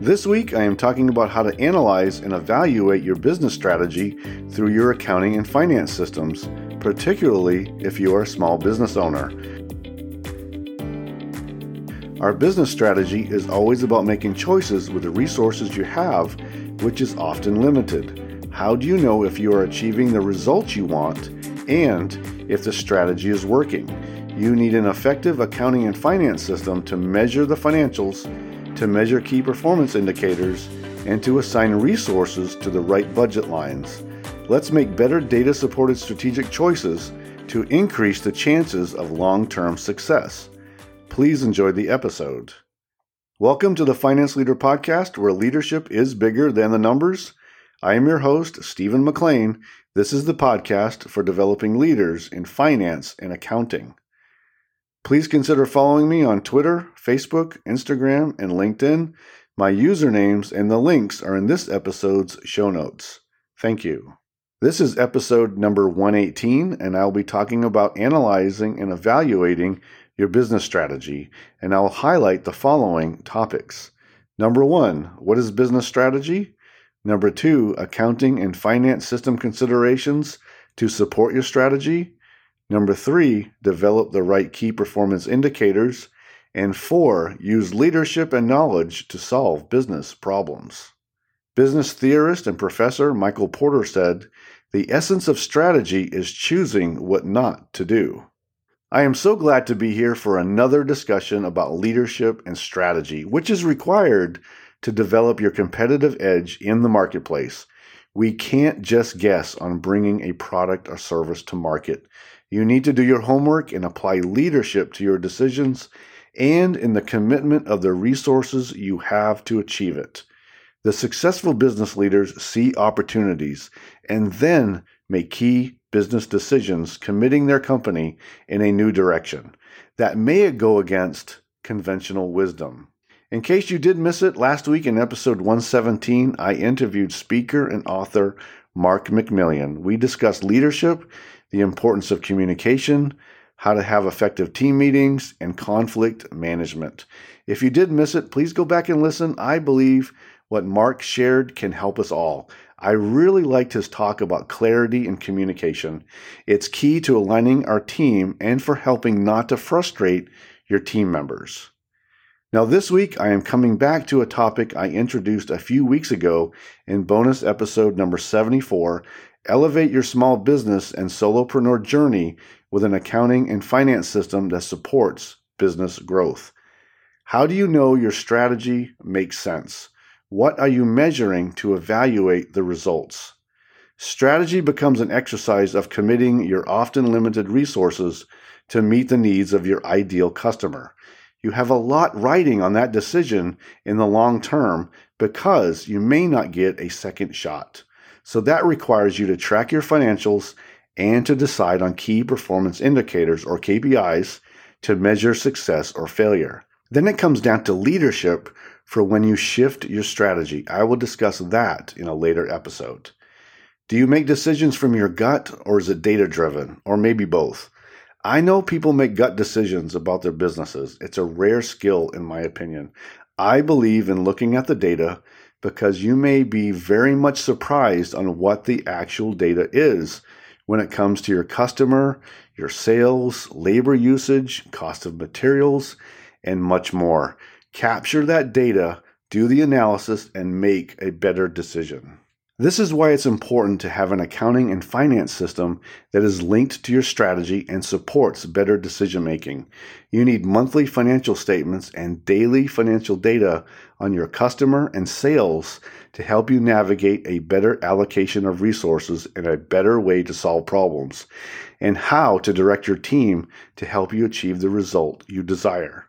This week, I am talking about how to analyze and evaluate your business strategy through your accounting and finance systems, particularly if you are a small business owner. Our business strategy is always about making choices with the resources you have, which is often limited. How do you know if you are achieving the results you want and if the strategy is working? You need an effective accounting and finance system to measure the financials to measure key performance indicators, and to assign resources to the right budget lines. Let's make better data supported strategic choices to increase the chances of long term success. Please enjoy the episode. Welcome to the Finance Leader Podcast, where leadership is bigger than the numbers. I am your host, Stephen McLain. This is the podcast for developing leaders in finance and accounting. Please consider following me on Twitter, Facebook, Instagram, and LinkedIn. My usernames and the links are in this episode's show notes. Thank you. This is episode number 118, and I'll be talking about analyzing and evaluating your business strategy, and I'll highlight the following topics. Number one, what is business strategy? Number two, accounting and finance system considerations to support your strategy. Number three, develop the right key performance indicators. And four, use leadership and knowledge to solve business problems. Business theorist and professor Michael Porter said, The essence of strategy is choosing what not to do. I am so glad to be here for another discussion about leadership and strategy, which is required to develop your competitive edge in the marketplace. We can't just guess on bringing a product or service to market. You need to do your homework and apply leadership to your decisions and in the commitment of the resources you have to achieve it. The successful business leaders see opportunities and then make key business decisions, committing their company in a new direction. That may go against conventional wisdom. In case you did miss it, last week in episode 117, I interviewed speaker and author Mark McMillian. We discussed leadership the importance of communication, how to have effective team meetings, and conflict management. If you did miss it, please go back and listen. I believe what Mark shared can help us all. I really liked his talk about clarity and communication. It's key to aligning our team and for helping not to frustrate your team members. Now, this week I am coming back to a topic I introduced a few weeks ago in bonus episode number 74 Elevate your small business and solopreneur journey with an accounting and finance system that supports business growth. How do you know your strategy makes sense? What are you measuring to evaluate the results? Strategy becomes an exercise of committing your often limited resources to meet the needs of your ideal customer. You have a lot riding on that decision in the long term because you may not get a second shot. So that requires you to track your financials and to decide on key performance indicators or KPIs to measure success or failure. Then it comes down to leadership for when you shift your strategy. I will discuss that in a later episode. Do you make decisions from your gut or is it data driven or maybe both? I know people make gut decisions about their businesses. It's a rare skill, in my opinion. I believe in looking at the data because you may be very much surprised on what the actual data is when it comes to your customer, your sales, labor usage, cost of materials, and much more. Capture that data, do the analysis, and make a better decision. This is why it's important to have an accounting and finance system that is linked to your strategy and supports better decision making. You need monthly financial statements and daily financial data on your customer and sales to help you navigate a better allocation of resources and a better way to solve problems, and how to direct your team to help you achieve the result you desire.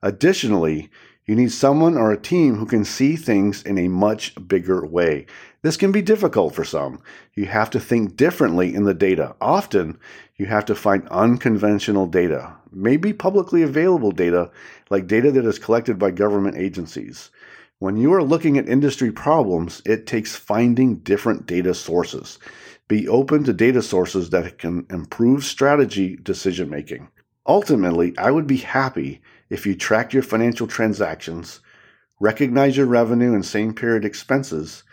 Additionally, you need someone or a team who can see things in a much bigger way. This can be difficult for some. You have to think differently in the data. Often, you have to find unconventional data, maybe publicly available data, like data that is collected by government agencies. When you are looking at industry problems, it takes finding different data sources. Be open to data sources that can improve strategy decision making. Ultimately, I would be happy if you track your financial transactions, recognize your revenue and same period expenses,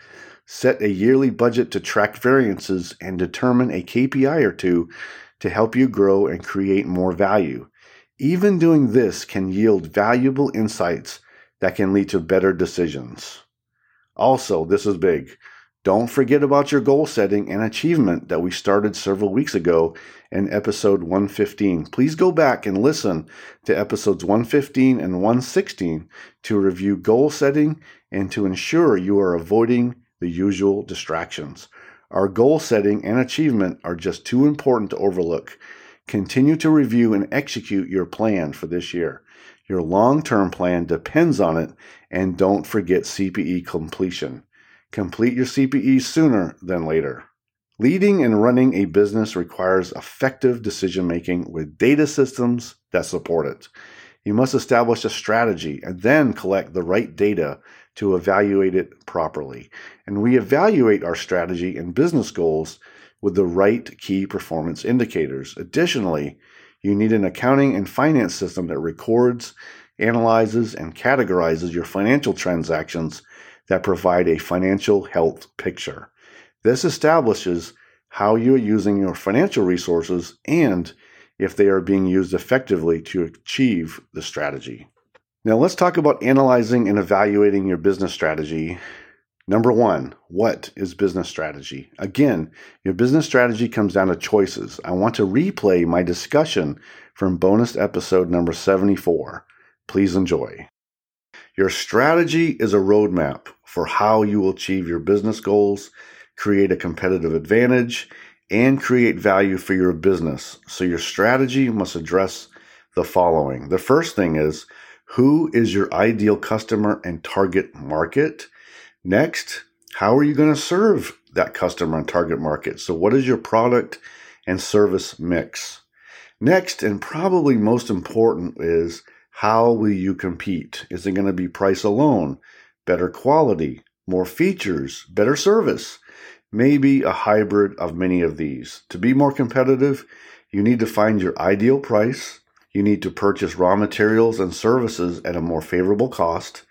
set a yearly budget to track variances, and determine a KPI or two to help you grow and create more value. Even doing this can yield valuable insights that can lead to better decisions. Also, this is big. Don't forget about your goal setting and achievement that we started several weeks ago in episode 115. Please go back and listen to episodes 115 and 116 to review goal setting and to ensure you are avoiding the usual distractions. Our goal setting and achievement are just too important to overlook. Continue to review and execute your plan for this year. Your long term plan depends on it, and don't forget CPE completion. Complete your CPE sooner than later. Leading and running a business requires effective decision making with data systems that support it. You must establish a strategy and then collect the right data to evaluate it properly. And we evaluate our strategy and business goals with the right key performance indicators. Additionally, you need an accounting and finance system that records, analyzes, and categorizes your financial transactions that provide a financial health picture. This establishes how you are using your financial resources and if they are being used effectively to achieve the strategy. Now, let's talk about analyzing and evaluating your business strategy. Number one, what is business strategy? Again, your business strategy comes down to choices. I want to replay my discussion from bonus episode number 74. Please enjoy. Your strategy is a roadmap for how you will achieve your business goals, create a competitive advantage, and create value for your business. So, your strategy must address the following. The first thing is who is your ideal customer and target market? Next, how are you going to serve that customer and target market? So, what is your product and service mix? Next, and probably most important, is how will you compete? Is it going to be price alone, better quality, more features, better service? Maybe a hybrid of many of these. To be more competitive, you need to find your ideal price, you need to purchase raw materials and services at a more favorable cost,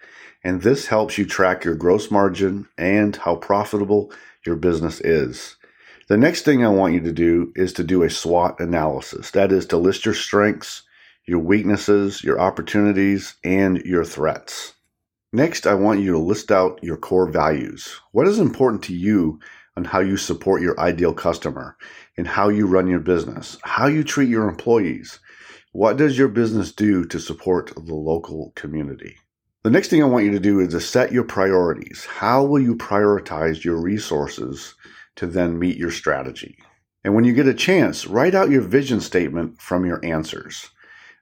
and this helps you track your gross margin and how profitable your business is. The next thing I want you to do is to do a SWOT analysis. That is to list your strengths, your weaknesses, your opportunities, and your threats. Next, I want you to list out your core values. What is important to you on how you support your ideal customer and how you run your business, how you treat your employees, what does your business do to support the local community? The next thing I want you to do is to set your priorities. How will you prioritize your resources to then meet your strategy? And when you get a chance, write out your vision statement from your answers.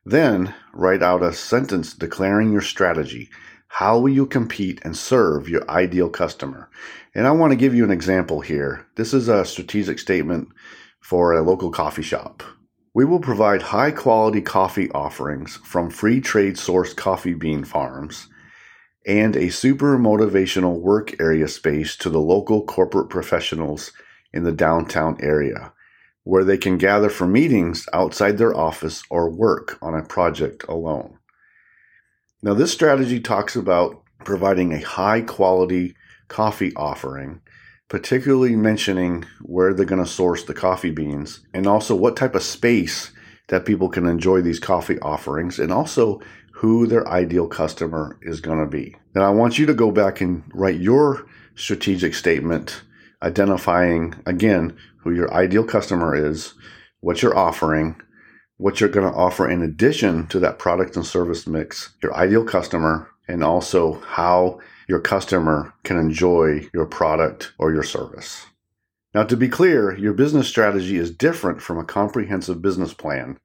Then write out a sentence declaring your strategy. How will you compete and serve your ideal customer? And I want to give you an example here. This is a strategic statement for a local coffee shop. We will provide high quality coffee offerings from free trade source coffee bean farms and a super motivational work area space to the local corporate professionals in the downtown area where they can gather for meetings outside their office or work on a project alone. Now, this strategy talks about providing a high quality coffee offering particularly mentioning where they're going to source the coffee beans and also what type of space that people can enjoy these coffee offerings and also who their ideal customer is going to be. Now, I want you to go back and write your strategic statement identifying again who your ideal customer is, what you're offering, what you're going to offer in addition to that product and service mix, your ideal customer, and also how your customer can enjoy your product or your service. Now, to be clear, your business strategy is different from a comprehensive business plan.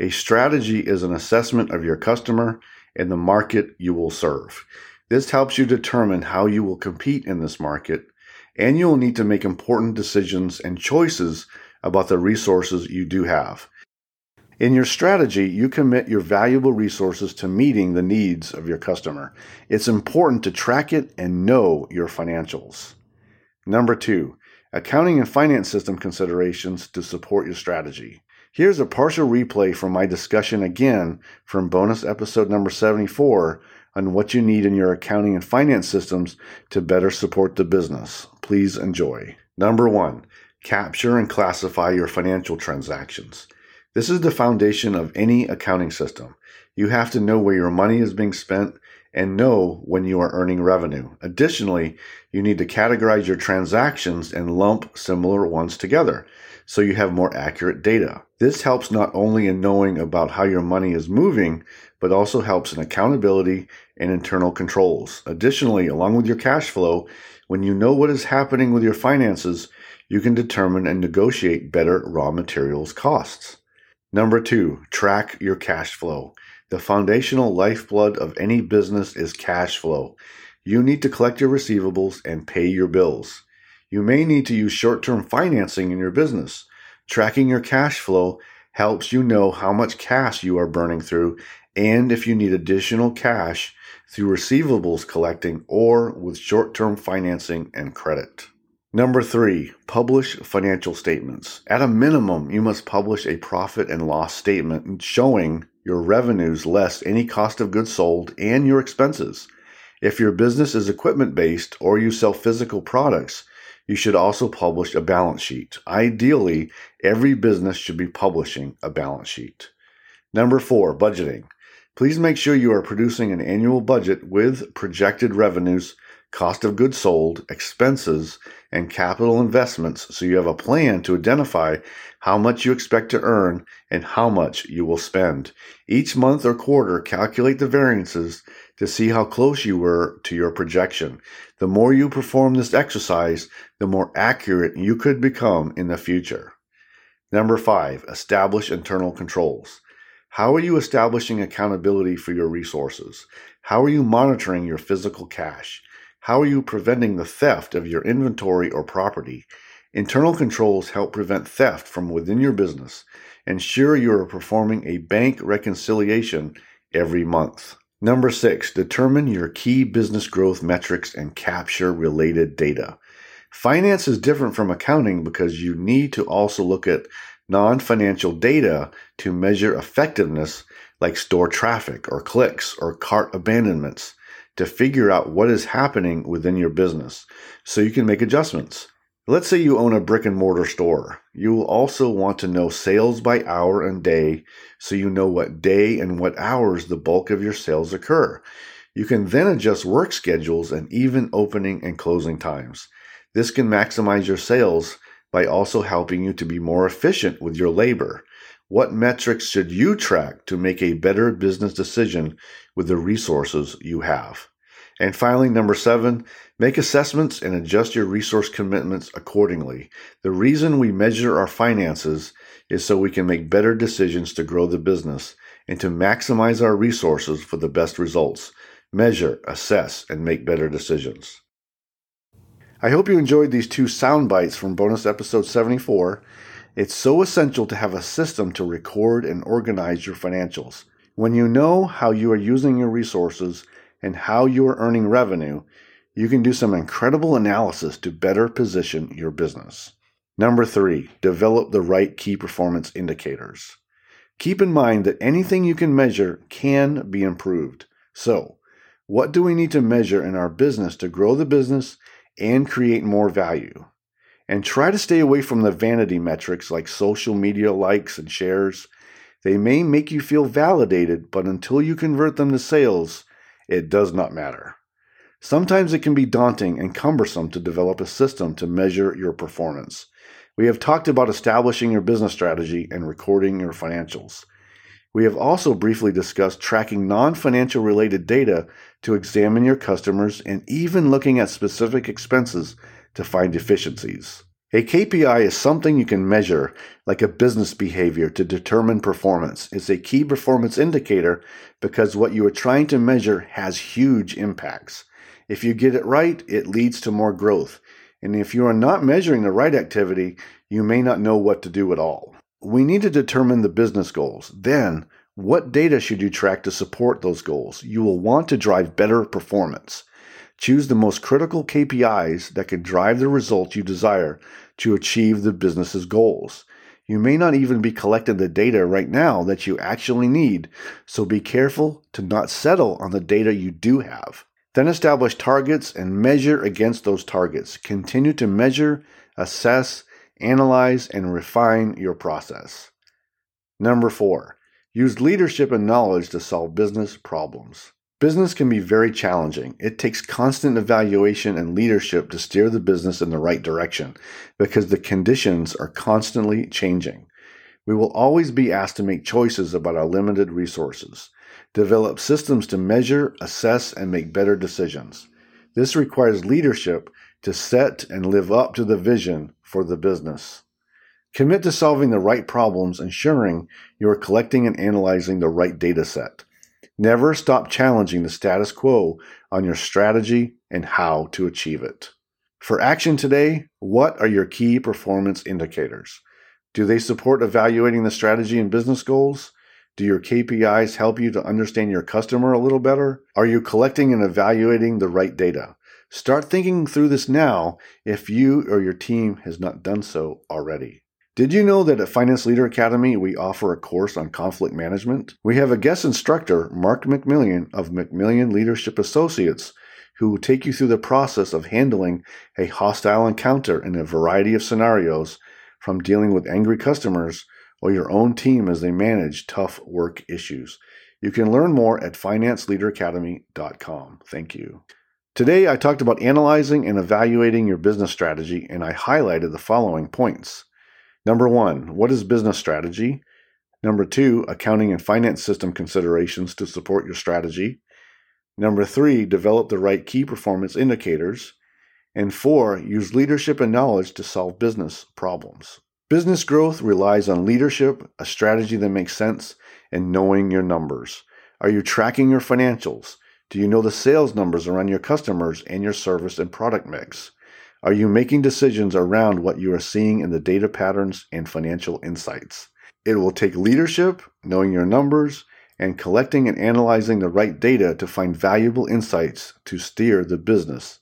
A strategy is an assessment of your customer and the market you will serve. This helps you determine how you will compete in this market, and you will need to make important decisions and choices about the resources you do have. In your strategy, you commit your valuable resources to meeting the needs of your customer. It's important to track it and know your financials. Number two, accounting and finance system considerations to support your strategy. Here's a partial replay from my discussion again from bonus episode number 74 on what you need in your accounting and finance systems to better support the business. Please enjoy. Number one, capture and classify your financial transactions. This is the foundation of any accounting system. You have to know where your money is being spent and know when you are earning revenue. Additionally, you need to categorize your transactions and lump similar ones together so you have more accurate data. This helps not only in knowing about how your money is moving, but also helps in accountability and internal controls. Additionally, along with your cash flow, when you know what is happening with your finances, you can determine and negotiate better raw materials costs. Number two, track your cash flow. The foundational lifeblood of any business is cash flow. You need to collect your receivables and pay your bills. You may need to use short term financing in your business. Tracking your cash flow helps you know how much cash you are burning through and if you need additional cash through receivables collecting or with short term financing and credit. Number three, publish financial statements. At a minimum, you must publish a profit and loss statement showing your revenues less any cost of goods sold and your expenses. If your business is equipment based or you sell physical products, you should also publish a balance sheet. Ideally, every business should be publishing a balance sheet. Number four, budgeting. Please make sure you are producing an annual budget with projected revenues, cost of goods sold, expenses, and capital investments so you have a plan to identify how much you expect to earn and how much you will spend. Each month or quarter, calculate the variances to see how close you were to your projection. The more you perform this exercise, the more accurate you could become in the future. Number five, establish internal controls. How are you establishing accountability for your resources? How are you monitoring your physical cash? How are you preventing the theft of your inventory or property? Internal controls help prevent theft from within your business. Ensure you are performing a bank reconciliation every month. Number six, determine your key business growth metrics and capture related data. Finance is different from accounting because you need to also look at non financial data to measure effectiveness, like store traffic or clicks or cart abandonments to figure out what is happening within your business so you can make adjustments. Let's say you own a brick and mortar store. You will also want to know sales by hour and day so you know what day and what hours the bulk of your sales occur. You can then adjust work schedules and even opening and closing times. This can maximize your sales by also helping you to be more efficient with your labor. What metrics should you track to make a better business decision with the resources you have? And finally, number seven, make assessments and adjust your resource commitments accordingly. The reason we measure our finances is so we can make better decisions to grow the business and to maximize our resources for the best results. Measure, assess, and make better decisions. I hope you enjoyed these two sound bites from bonus episode 74 it's so essential to have a system to record and organize your financials. When you know how you are using your resources and how you are earning revenue, you can do some incredible analysis to better position your business. Number three, develop the right key performance indicators. Keep in mind that anything you can measure can be improved. So, what do we need to measure in our business to grow the business and create more value? And try to stay away from the vanity metrics like social media likes and shares. They may make you feel validated, but until you convert them to sales, it does not matter. Sometimes it can be daunting and cumbersome to develop a system to measure your performance. We have talked about establishing your business strategy and recording your financials. We have also briefly discussed tracking non financial related data to examine your customers and even looking at specific expenses to find efficiencies. A KPI is something you can measure, like a business behavior, to determine performance. It's a key performance indicator because what you are trying to measure has huge impacts. If you get it right, it leads to more growth. And if you are not measuring the right activity, you may not know what to do at all. We need to determine the business goals. Then, what data should you track to support those goals? You will want to drive better performance. Choose the most critical KPIs that can drive the results you desire to achieve the business's goals. You may not even be collecting the data right now that you actually need, so be careful to not settle on the data you do have. Then establish targets and measure against those targets. Continue to measure, assess, analyze, and refine your process. Number four, use leadership and knowledge to solve business problems. Business can be very challenging. It takes constant evaluation and leadership to steer the business in the right direction because the conditions are constantly changing. We will always be asked to make choices about our limited resources, develop systems to measure, assess, and make better decisions. This requires leadership to set and live up to the vision for the business. Commit to solving the right problems, ensuring you are collecting and analyzing the right data set. Never stop challenging the status quo on your strategy and how to achieve it. For action today, what are your key performance indicators? Do they support evaluating the strategy and business goals? Do your KPIs help you to understand your customer a little better? Are you collecting and evaluating the right data? Start thinking through this now if you or your team has not done so already. Did you know that at Finance Leader Academy we offer a course on conflict management? We have a guest instructor, Mark McMillian of McMillian Leadership Associates, who will take you through the process of handling a hostile encounter in a variety of scenarios, from dealing with angry customers or your own team as they manage tough work issues. You can learn more at financeleaderacademy.com. Thank you. Today, I talked about analyzing and evaluating your business strategy, and I highlighted the following points. Number one, what is business strategy? Number two, accounting and finance system considerations to support your strategy. Number three, develop the right key performance indicators. And four, use leadership and knowledge to solve business problems. Business growth relies on leadership, a strategy that makes sense, and knowing your numbers. Are you tracking your financials? Do you know the sales numbers around your customers and your service and product mix? Are you making decisions around what you are seeing in the data patterns and financial insights? It will take leadership, knowing your numbers, and collecting and analyzing the right data to find valuable insights to steer the business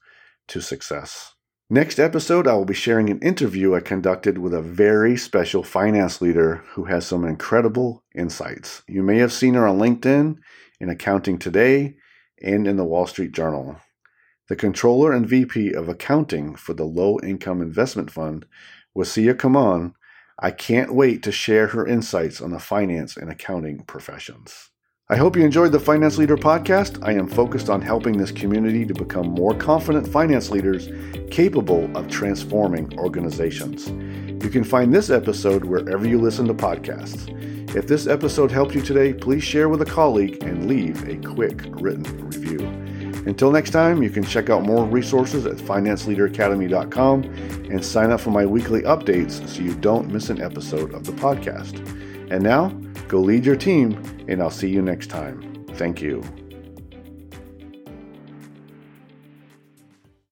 to success. Next episode, I will be sharing an interview I conducted with a very special finance leader who has some incredible insights. You may have seen her on LinkedIn, in Accounting Today, and in the Wall Street Journal the controller and VP of accounting for the Low Income Investment Fund, Wasia Kaman. I can't wait to share her insights on the finance and accounting professions. I hope you enjoyed the Finance Leader podcast. I am focused on helping this community to become more confident finance leaders capable of transforming organizations. You can find this episode wherever you listen to podcasts. If this episode helped you today, please share with a colleague and leave a quick written review. Until next time, you can check out more resources at financeleaderacademy.com and sign up for my weekly updates so you don't miss an episode of the podcast. And now, go lead your team, and I'll see you next time. Thank you.